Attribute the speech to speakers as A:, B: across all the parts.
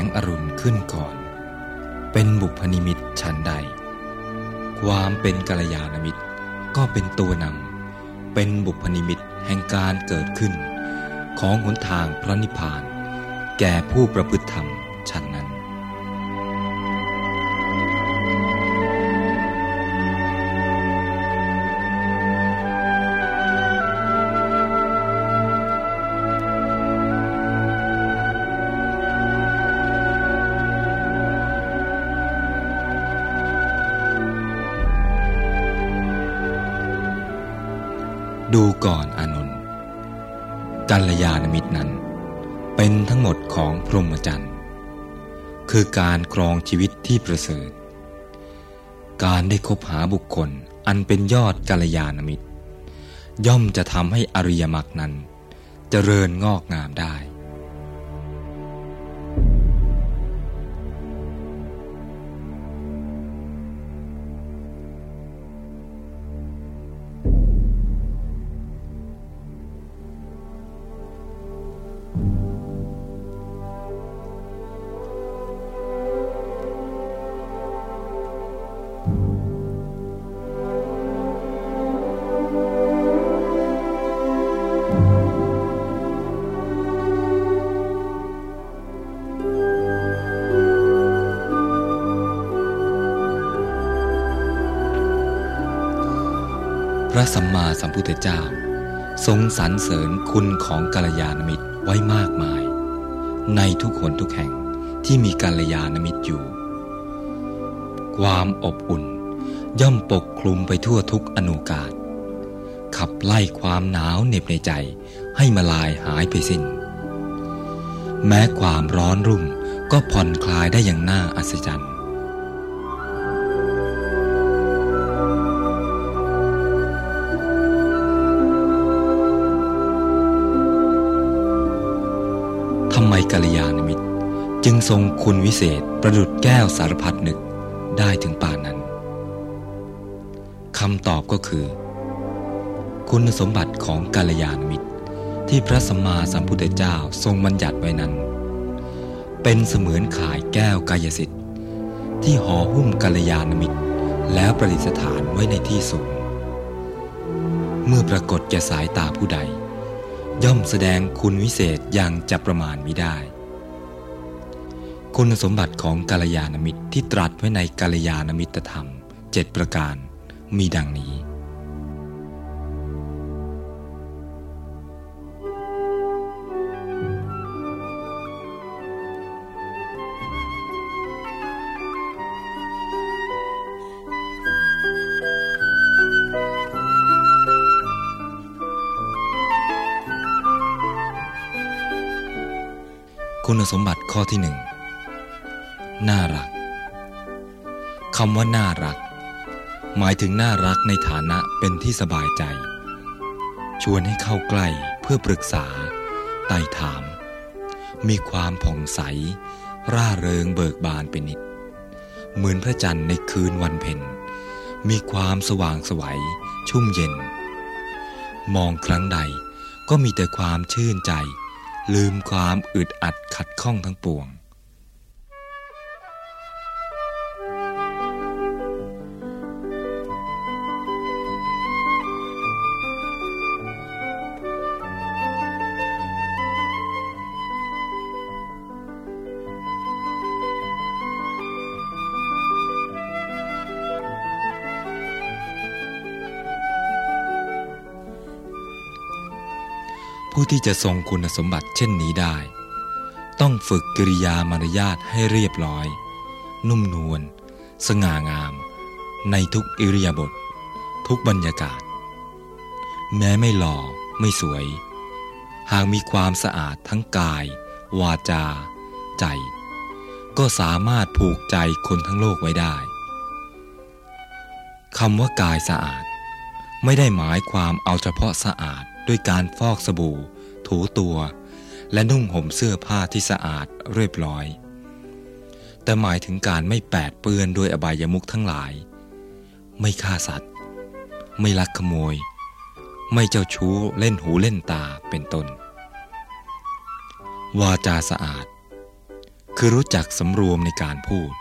A: งอรุณขึ้นก่อน เป็นบุพนิมิตชันใด ความเป็นกัลยาณมิตร ก็เป็นตัวนำเป็นบุพนิมิตแห่งการเกิดขึ้น ของหนทางพระนิพพาน แก่ผู้ประพฤติธรรมชันนั้น กัลยาณมิตรนั้น เป็นทั้งหมดของพรหมจรรย์ คือการครองชีวิตที่ประเสริฐ การได้คบหาบุคคลอันเป็นยอดกัลยาณมิตร ย่อมจะทำให้อริยมรรคนั้นเจริญงอกงามได้ ระสัมมาสัมพุทธเจ้า ทรงสรรเสริญคุณของกัลยาณมิตรไว้มากมาย ในทุกคนทุกแห่งที่มีกัลยาณมิตรอยู่ ความอบอุ่นย่อมปกคลุมไปทั่วทุกอนุกาศ ขับไล่ความหนาวเหน็บในใจให้มาลายหายไปสิ้น แม้ความร้อนรุ่มก็ผ่อนคลายได้อย่างน่าอัศจรรย์ กัลยาณมิตร จึงทรงคุณวิเศษประดุดแก้วสารพัดนึกได้ถึงป่านนั้นคำตอบก็คือ คุณสมบัติของกัลยาณมิตร ที่พระสัมมาสัมพุทธเจ้าทรงบัญญัติไว้นั้น เป็นเสมือนขายแก้วกายสิทธิ์ ที่ห่อหุ้มกัลยาณมิตร แล้วประดิษฐานไว้ในที่สูงเมื่อปรากฏแก่สายตาผู้ใด ย่อมแสดงคุณวิเศษอย่างจะประมาณมิได้ คุณสมบัติของกาลยานมิตรที่ตรัสไว้ในกาลยานมิตรธรรมเจ็ดประการมีดังนี้ มบัติข้อที่หนึ่งน่ารักคำว่าน่ารัก หมายถึงน่ารักในฐานะเป็นที่สบายใจ ชวนให้เข้าใกล้เพื่อปรึกษา ไต่ถาม มีความผ่องใส ร่าเริงเบิกบานเป็นนิด เหมือนพระจันทร์ในคืนวันเพ็ญมีความสว่างสวัย ชุ่มเย็น มองครั้งใดก็มีแต่ความชื่นใจ ลืมความอึดอัดขัดข้องทั้งปวง ที่จะทรงคุณสมบัติเช่นนี้ได้ ต้องฝึกกิริยามารยาทให้เรียบร้อย นุ่มนวลสง่างาม ในทุกอิริยาบถทุกบรรยากาศ แม้ไม่หล่อไม่สวย หากมีความสะอาดทั้งกาย วาจา ใจ ก็สามารถผูกใจคนทั้งโลกไว้ได้คำว่ากายสะอาด ไม่ได้หมายความเอาเฉพาะสะอาดด้วยการฟอกสบู่ ถูตัว และนุ่งห่มเสื้อผ้าที่สะอาดเรียบร้อย แต่หมายถึงการไม่แปดเปื้อนด้วยอบายมุขทั้งหลาย ไม่ฆ่าสัตว์ ไม่ลักขโมย ไม่เจ้าชู้เล่นหูเล่นตาเป็นต้น วาจาสะอาด คือรู้จักสำรวมในการพูด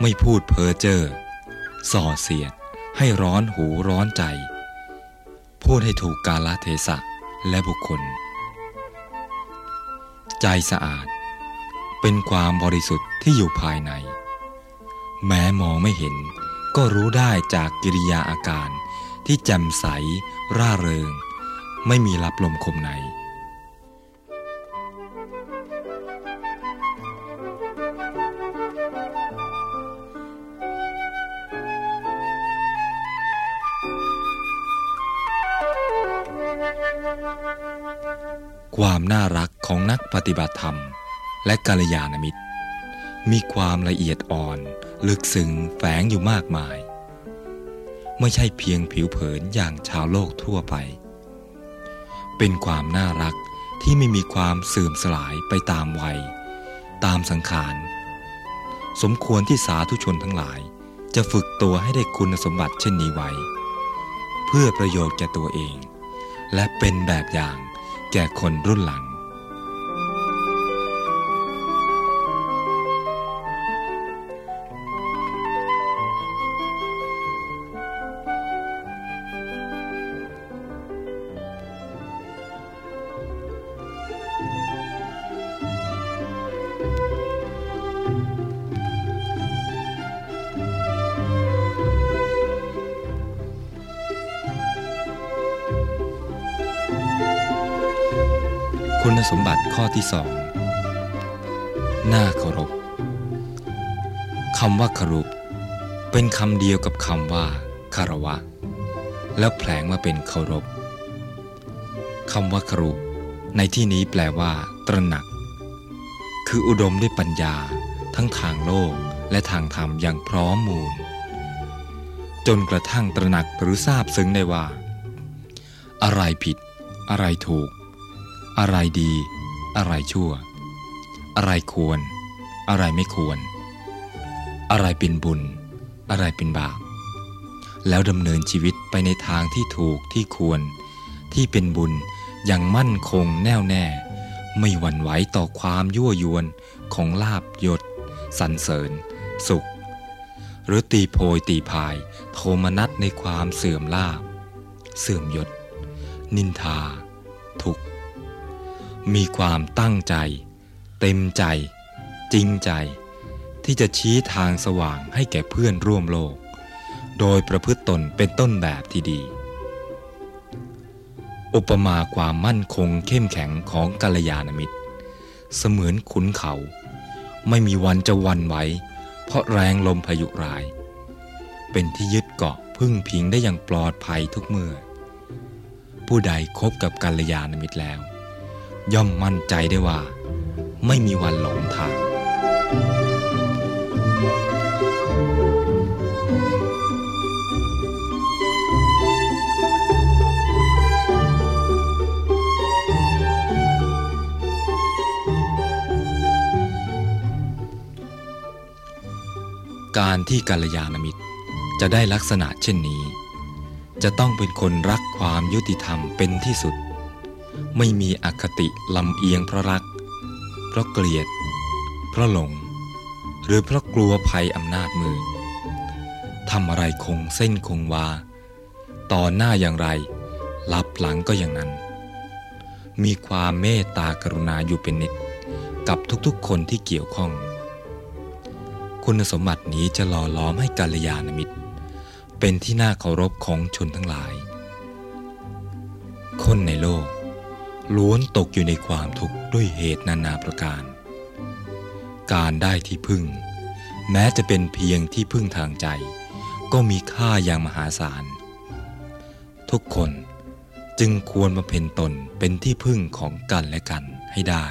A: ไม่พูดเพ้อเจ้อส่อเสียดให้ร้อนหูร้อนใจ พูดให้ถูกกาลเทศะ และบุคคล ใจสะอาด เป็นความบริสุทธิ์ที่อยู่ภายใน แม้มองไม่เห็นก็รู้ได้จากกิริยาอาการที่แจ่มใส ร่าเริง ไม่มีรับลมคมใน น่ารักของนักปฏิบัติธรรม และกัลยาณมิตร มีความละเอียดอ่อน ลึกซึ้งแฝงอยู่มากมาย ไม่ใช่เพียงผิวเผินอย่างชาวโลกทั่วไป เป็นความน่ารักที่ไม่มีความเสื่อมสลายไปตามวัย ตามสังขาร สมควรที่สาธุชนทั้งหลาย จะฝึกตัวให้ได้คุณสมบัติเช่นนี้ไว้ เพื่อประโยชน์แก่ตัวเอง และเป็นแบบอย่าง แก่คนรุ่นหลัง คุณสมบัติข้อที่สองน่าเคารพคำว่าคารุเป็นคำเดียวกับคำว่าคารวะ แล้วแผลงมาเป็นเคารพคำว่าคารุในที่นี้แปลว่า ตระหนัก คืออุดมด้วยปัญญาทั้งทางโลกและทางธรรมอย่างพร้อมมูล จนกระทั่งตระหนักหรือทราบซึ้งได้ว่า อะไรผิด อะไรถูก อะไรดี อะไรชั่ว อะไรควร อะไรไม่ควร อะไรเป็นบุญ อะไรเป็นบาป แล้วดำเนินชีวิตไปในทางที่ถูกที่ควร ที่เป็นบุญอย่างมั่นคงแน่วแน่ ไม่หวั่นไหวต่อความยั่วยวนของลาบยศสรรเสริญ สุข หรือตีโพยตีพาย โทมนัสในความเสื่อมลาบ เสื่อมยศ นินทา ทุกข์ มีความตั้งใจ เต็มใจ จริงใจ ที่จะชี้ทางสว่างให้แก่เพื่อนร่วมโลก โดยประพฤติตนเป็นต้นแบบที่ดี อุปมาความมั่นคงเข้มแข็งของกัลยาณมิตร เสมือนขุนเขา ไม่มีวันจะวันไหวเพราะแรงลมพายุร้าย เป็นที่ยึดเกาะพึ่งพิงได้อย่างปลอดภัยทุกเมื่อ ผู้ใดคบกับกัลยาณมิตรแล้ว ย่อมมั่นใจได้ว่า ไม่มีวันหลงทางการที่กัลยาณมิตรจะได้ลักษณะเช่นนี้ จะต้องเป็นคนรักความยุติธรรมเป็นที่สุด ไม่มีอคติลำเอียงเพราะรัก เพราะเกลียด เพราะหลง หรือเพราะกลัวภัยอำนาจมือทำอะไรคงเส้นคงวา ต่อหน้าอย่างไรรับหลังก็อย่างนั้น มีความเมตตากรุณาอยู่เป็นนิด กับทุกๆคนที่เกี่ยวข้อง คุณสมบัตินี้จะหล่อล้อมให้กัลยาณมิตร เป็นที่น่าเคารพของชนทั้งหลาย คนในโลก ล้วนตกอยู่ในความทุกข์ด้วยเหตุนานาประการ การได้ที่พึ่ง แม้จะเป็นเพียงที่พึ่งทางใจ ก็มีค่าอย่างมหาศาล ทุกคนจึงควรมาเพ็นตนเป็นที่พึ่งของกันและกันให้ได้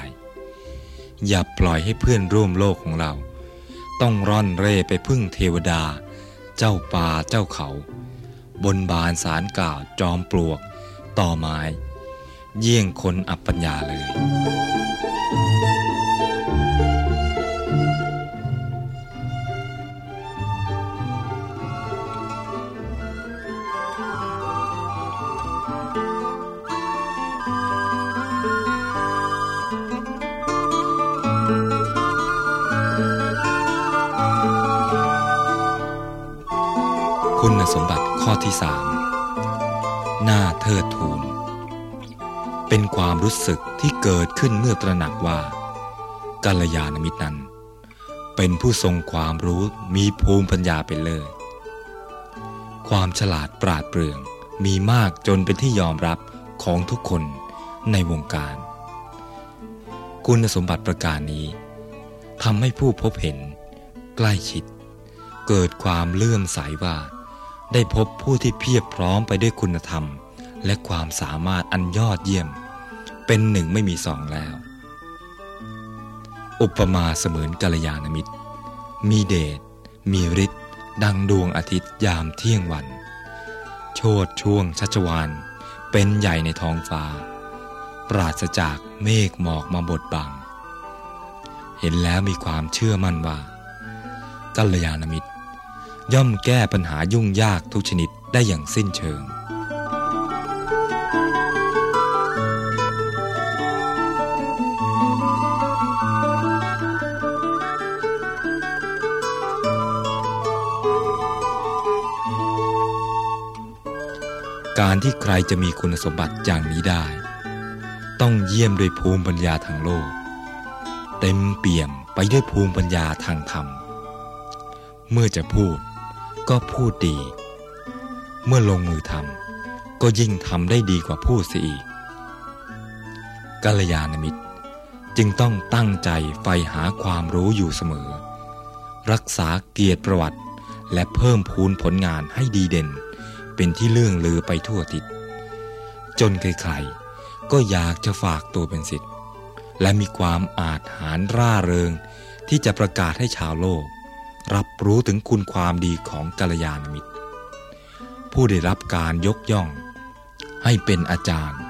A: อย่าปล่อยให้เพื่อนร่วมโลกของเรา ต้องร่อนเร่ไปพึ่งเทวดา เจ้าป่าเจ้าเขา บนบานสารกล่าวจอมปลวก ต่อไม้ เยี่ยงคนอัปปัญญาเลย
B: คุ
A: ณสมบัติข้อที่สามหน้าเทิดทูน รู้สึกที่เกิดขึ้นเมื่อตระหนักว่า กัลยาณมิตรนั้น เป็นผู้ทรงความรู้มีภูมิปัญญาเป็นเลิศความฉลาดปราดเปรื่องมีมากจนเป็นที่ยอมรับของทุกคนในวงการ คุณสมบัติประการนี้ทำให้ผู้พบเห็น ใกล้ชิด เกิดความเลื่อมใสว่า ได้พบผู้ที่เพียบพร้อมไปด้วยคุณธรรม และความสามารถอันยอดเยี่ยม เป็นหนึ่งไม่มีสองแล้ว อุปมาเสมือนกัลยาณมิตร มีเดช มีฤทธิ์ดังดวงอาทิตย์ยามเที่ยงวัน โชดช่วงชัชวานเป็นใหญ่ในท้องฟ้า ปราศจากเมฆหมอกมาบดบัง เห็นแล้วมีความเชื่อมั่นว่า กัลยาณมิตร ย่อมแก้ปัญหายุ่งยากทุกชนิดได้อย่างสิ้นเชิง การที่ใครจะมีคุณสมบัติอย่างนี้ได้ ต้องเยี่ยมด้วยภูมิปัญญาทางโลก เต็มเปี่ยมไปด้วยภูมิปัญญาทางธรรม เมื่อจะพูดก็พูดดี เมื่อลงมือทำก็ยิ่งทำได้ดีกว่าพูดเสียอีกกัลยาณมิตรจึงต้องตั้งใจใฝ่หาความรู้อยู่เสมอ รักษาเกียรติประวัติและเพิ่มพูนผลงานให้ดีเด่น เป็นที่เลื่องลือไปทั่วทิศจนใครๆก็อยากจะฝากตัวเป็นสิทธิ์และมีความอาจหารร่าเริง ที่จะประกาศให้ชาวโลก รับรู้ถึงคุณความดีของกัลยาณมิตร ผู้ได้รับการยกย่อง ให้เป็นอาจารย์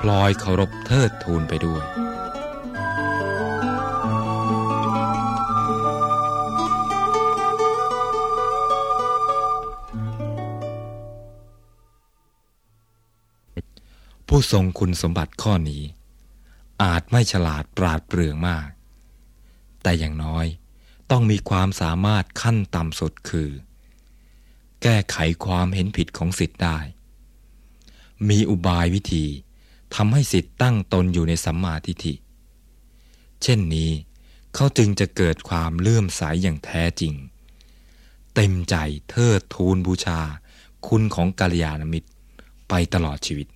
A: พลอยเคารพเทิดทูนไปด้วย ผู้ทรงคุณสมบัติข้อนี้ อาจไม่ฉลาดปราดเปรื่องมาก แต่อย่างน้อยต้องมีความสามารถขั้นต่ำสุดคือ แก้ไขความเห็นผิดของสิทธิ์ได้ มีอุบายวิธีทำให้สิทธิ์ตั้งตนอยู่ในสัมมาทิฏฐิ เช่นนี้เขาจึงจะเกิดความเลื่อมใสยอย่างแท้จริง เต็มใจเทิดทูนบูชา คุณของกัลยาณมิตรไปตลอดชีวิต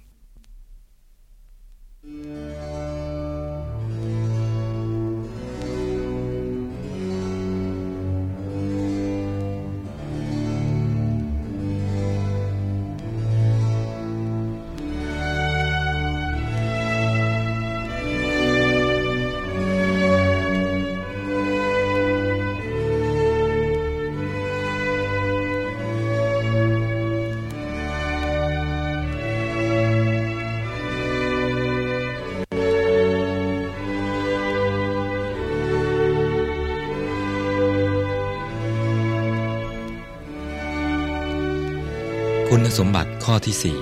A: ณสมบัติข้อที่สี่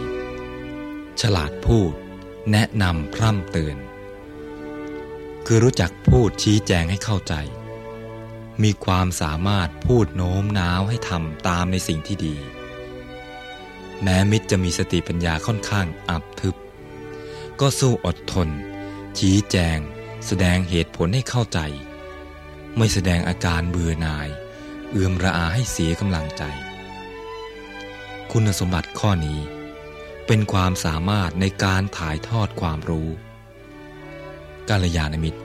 A: ฉลาดพูด แนะนำพร่ำเตือน คือรู้จักพูดชี้แจงให้เข้าใจ มีความสามารถพูดโน้มน้าวให้ทำตามในสิ่งที่ดี แม้มิตรจะมีสติปัญญาค่อนข้างอับทึบ ก็สู้อดทน ชี้แจง แสดงเหตุผลให้เข้าใจ ไม่แสดงอาการเบื่อหน่าย เอื่อมระอาให้เสียกำลังใจ คุณสมบัติข้อนี้ เป็นความสามารถในการถ่ายทอดความรู้กาลยานมิตร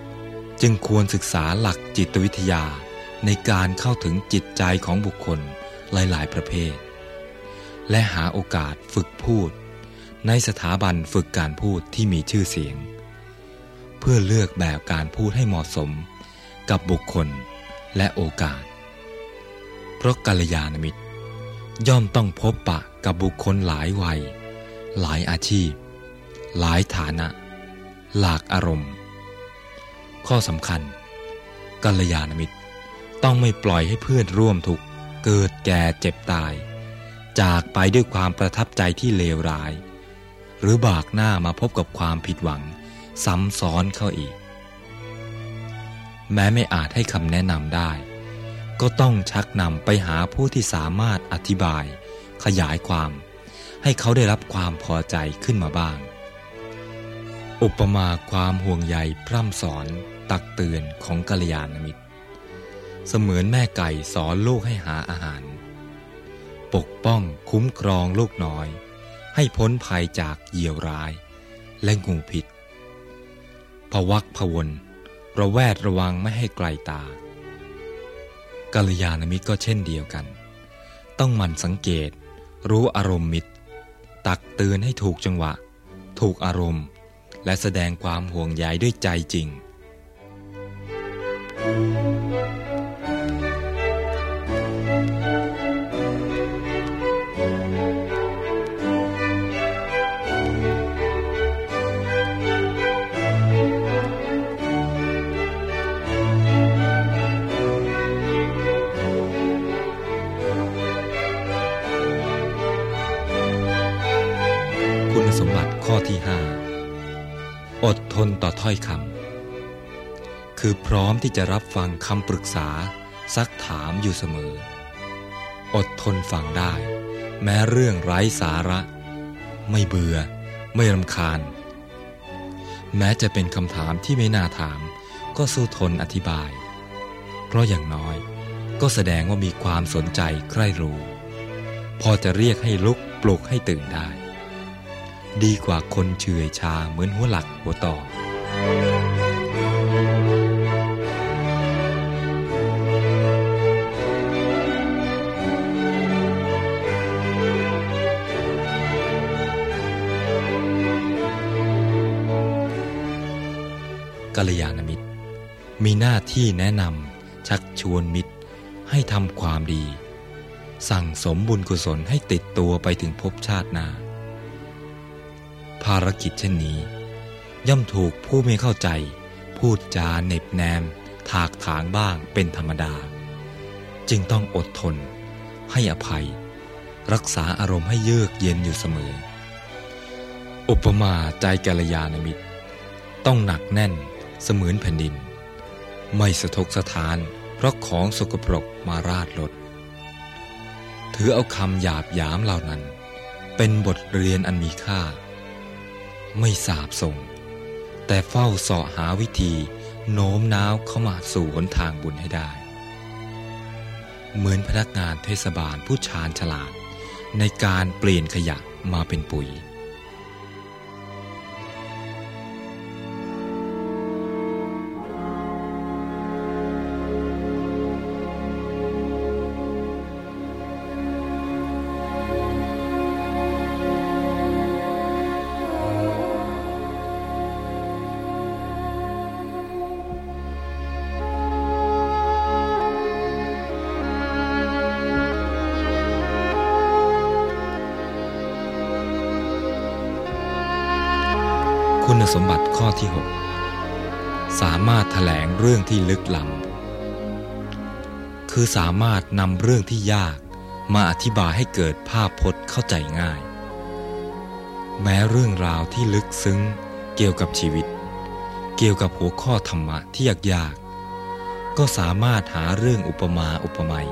A: จึงควรศึกษาหลักจิตวิทยาในการเข้าถึงจิตใจของบุคคลหลายๆ ประเภท และหาโอกาสฝึกพูด ในสถาบันฝึกการพูดที่มีชื่อเสียง เพื่อเลือกแบบการพูดให้เหมาะสมกับบุคคลและโอกาส เพราะกัลยาณมิตร ย่อมต้องพบปะกับบุคคลหลายวัย หลายอาชีพ หลายฐานะ หลากอารมณ์ ข้อสำคัญ กัลยาณมิตรต้องไม่ปล่อยให้เพื่อนร่วมทุกข์เกิดแก่เจ็บตาย จากไปด้วยความประทับใจที่เลวร้าย หรือบากหน้ามาพบกับความผิดหวัง ซ้ำซ้อนเข้าอีก แม้ไม่อาจให้คำแนะนำได้ ก็ต้องชักนำไปหาผู้ที่สามารถอธิบาย ขยายความ ให้เขาได้รับความพอใจขึ้นมาบ้าง อุปมาความห่วงใยพร่ำสอนตักเตือนของกัลยาณมิตร เสมือนแม่ไก่สอนลูกให้หาอาหาร ปกป้องคุ้มครองลูกน้อย ให้พ้นภัยจากเหยี่ยวร้าย และงูพิษพวักพวนระแวดระวังไม่ให้ไกลตา กัลยาณมิตรก็เช่นเดียวกัน ต้องหมั่นสังเกต รู้อารมณ์มิตร ตักเตือนให้ถูกจังหวะ ถูกอารมณ์ และแสดงความห่วงใยด้วยใจจริงคุณ สมบัติข้อที่5อดทนต่อถ้อยคำคือพร้อมที่จะรับฟังคำปรึกษา ซักถามอยู่เสมอ อดทนฟังได้ แม้เรื่องไร้สาระ ไม่เบื่อ ไม่รำคาญ แม้จะเป็นคำถามที่ไม่น่าถาม ก็สู้ทนอธิบาย เพราะอย่างน้อยก็แสดงว่ามีความสนใจใคร่รู้ พอจะเรียกให้ลุกปลุกให้ตื่นได้ ดีกว่าคนเฉื่อยชาเหมือนหัวหลักหัวต่อ กัลยาณมิตร มีหน้าที่แนะนำชักชวนมิตรให้ทำความดี สั่งสมบุญกุศลให้ติดตัวไปถึงภพชาติหน้า ภารกิจเช่นนี้ ย่อมถูกผู้ไม่เข้าใจ พูดจาเหน็บแนม ถากถางบ้างเป็นธรรมดา จึงต้องอดทน ให้อภัย รักษาอารมณ์ให้เยือกเย็นอยู่เสมอ อุปมาใจกัลยาณมิตร ต้องหนักแน่นเสมือนแผ่นดิน ไม่สะทกสะท้าน เพราะของสกปรกมาราดลดถือเอาคำหยาบหยามเหล่านั้น เป็นบทเรียนอันมีค่า ไม่สาบส่ง แต่เฝ้าส่อหาวิธีโน้มน้าวเข้ามาสู่หนทางบุญให้ได้ เหมือนพนักงานเทศบาลผู้ชาญฉลาด ในการเปลี่ยนขยะมาเป็นปุ๋ย คุณสมบัติข้อที่ 6 สามารถถแถลงเรื่องที่ลึกล้ำคือสามารถนำเรื่องที่ยากมาอธิบายให้เกิดภาพพจน์เข้าใจง่าย แม้เรื่องราวที่ลึกซึ้งเกี่ยวกับชีวิต เกี่ยวกับหัวข้อธรรมะที่ยากๆก็สามารถหาเรื่องอุปมาอุปไมย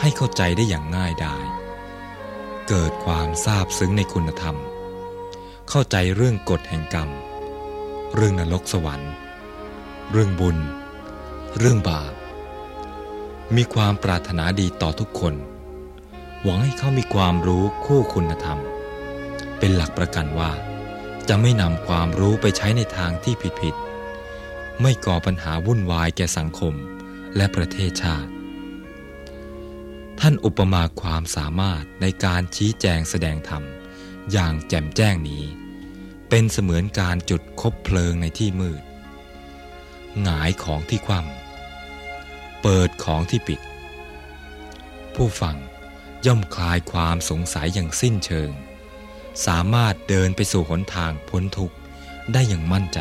A: ให้เข้าใจได้อย่างง่ายดายเกิดความซาบซึ้งในคุณธรรม เข้าใจเรื่องกฎแห่งกรรม เรื่องนรกสวรรค์ เรื่องบุญ เรื่องบาป มีความปรารถนาดีต่อทุกคน หวังให้เขามีความรู้คู่คุณธรรม เป็นหลักประกันว่า จะไม่นำความรู้ไปใช้ในทางที่ผิดๆ ไม่ก่อปัญหาวุ่นวายแก่สังคมและประเทศชาติ ท่านอุปมาความสามารถในการชี้แจงแสดงธรรมอย่างแจ่มแจ้งนี้ เป็นเสมือนการจุดคบเพลิงในที่มืด หงายของที่คว่ำเปิดของที่ปิด ผู้ฟังย่อมคลายความสงสัยอย่างสิ้นเชิง สามารถเดินไปสู่หนทางพ้นทุกข์ได้อย่างมั่นใจ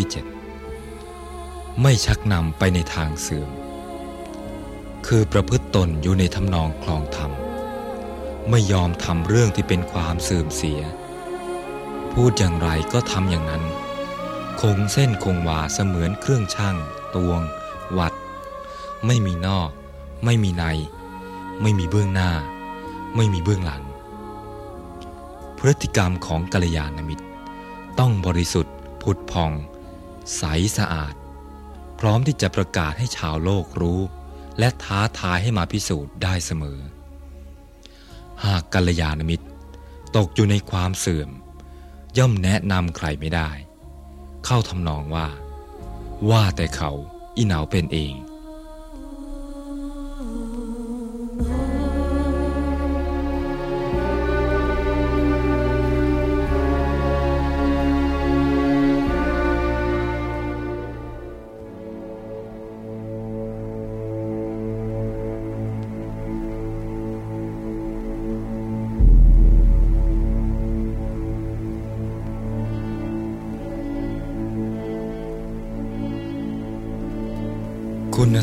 A: ที่ 7 ไม่ชักนำไปในทางเสื่อม คือประพฤติตนอยู่ในทำนองคลองธรรม ไม่ยอมทำเรื่องที่เป็นความเสื่อมเสีย พูดอย่างไรก็ทำอย่างนั้น คงเส้นคงวาเสมือนเครื่องช่างตวง วัด ไม่มีนอก ไม่มีใน ไม่มีเบื้องหน้า ไม่มีเบื้องหลัง พฤติกรรมของกัลยาณมิตร ต้องบริสุทธิ์ผุดพอง ใสสะอาด พร้อมที่จะประกาศให้ชาวโลกรู้ และท้าทายให้มาพิสูจน์ได้เสมอ หากกัลยาณมิตร ตกอยู่ในความเสื่อม ย่อมแนะนำใครไม่ได้ เข้าทำนองว่า ว่าแต่เขาอีเหนาเป็นเอง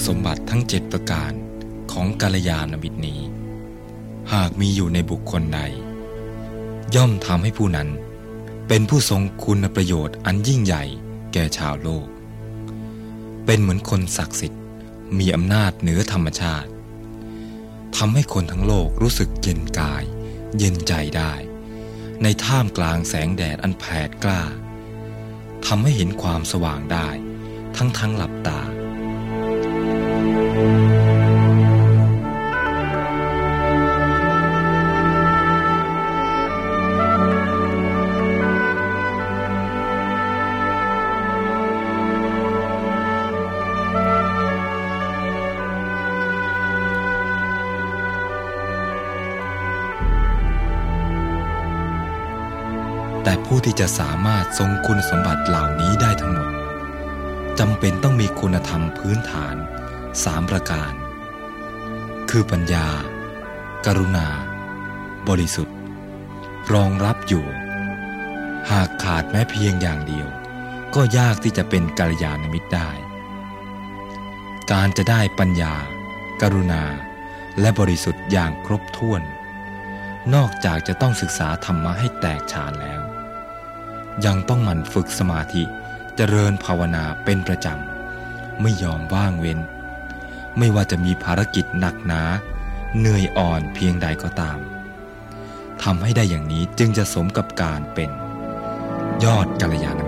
A: สมบัติทั้งเจ็ดประการของกาลยานมิตรนี้ หากมีอยู่ในบุคคลใด ย่อมทำให้ผู้นั้น เป็นผู้ทรงคุณประโยชน์อันยิ่งใหญ่แก่ชาวโลก เป็นเหมือนคนศักดิ์สิทธิ์มีอำนาจเหนือธรรมชาติทำให้คนทั้งโลกรู้สึกเย็นกาย เย็นใจได้ ในท่ามกลางแสงแดดอันแผดกล้าทำให้เห็นความสว่างได้ ทั้งทั้งหลับตา แต่ผู้ที่จะสามารถทรงคุณสมบัติเหล่านี้ได้ทั้งหมดจำเป็นต้องมีคุณธรรมพื้นฐานสามประการ คือปัญญากรุณา บริสุทธิ์ รองรับอยู่ หากขาดแม้เพียงอย่างเดียว ก็ยากที่จะเป็นกัลยาณมิตรได้ การจะได้ปัญญากรุณา และบริสุทธิ์อย่างครบถ้วน นอกจากจะต้องศึกษาธรรมะให้แตกฉานแล้ว ยังต้องหมั่นฝึกสมาธิจเจริญภาวนาเป็นประจำ ไม่ยอมว่างเว้น ไม่ว่าจะมีภารกิจหนักหนา เหนื่อยอ่อนเพียงใดก็ตามทำให้ได้อย่างนี้จึงจะสมกับการเป็น ยอดกัลยาณ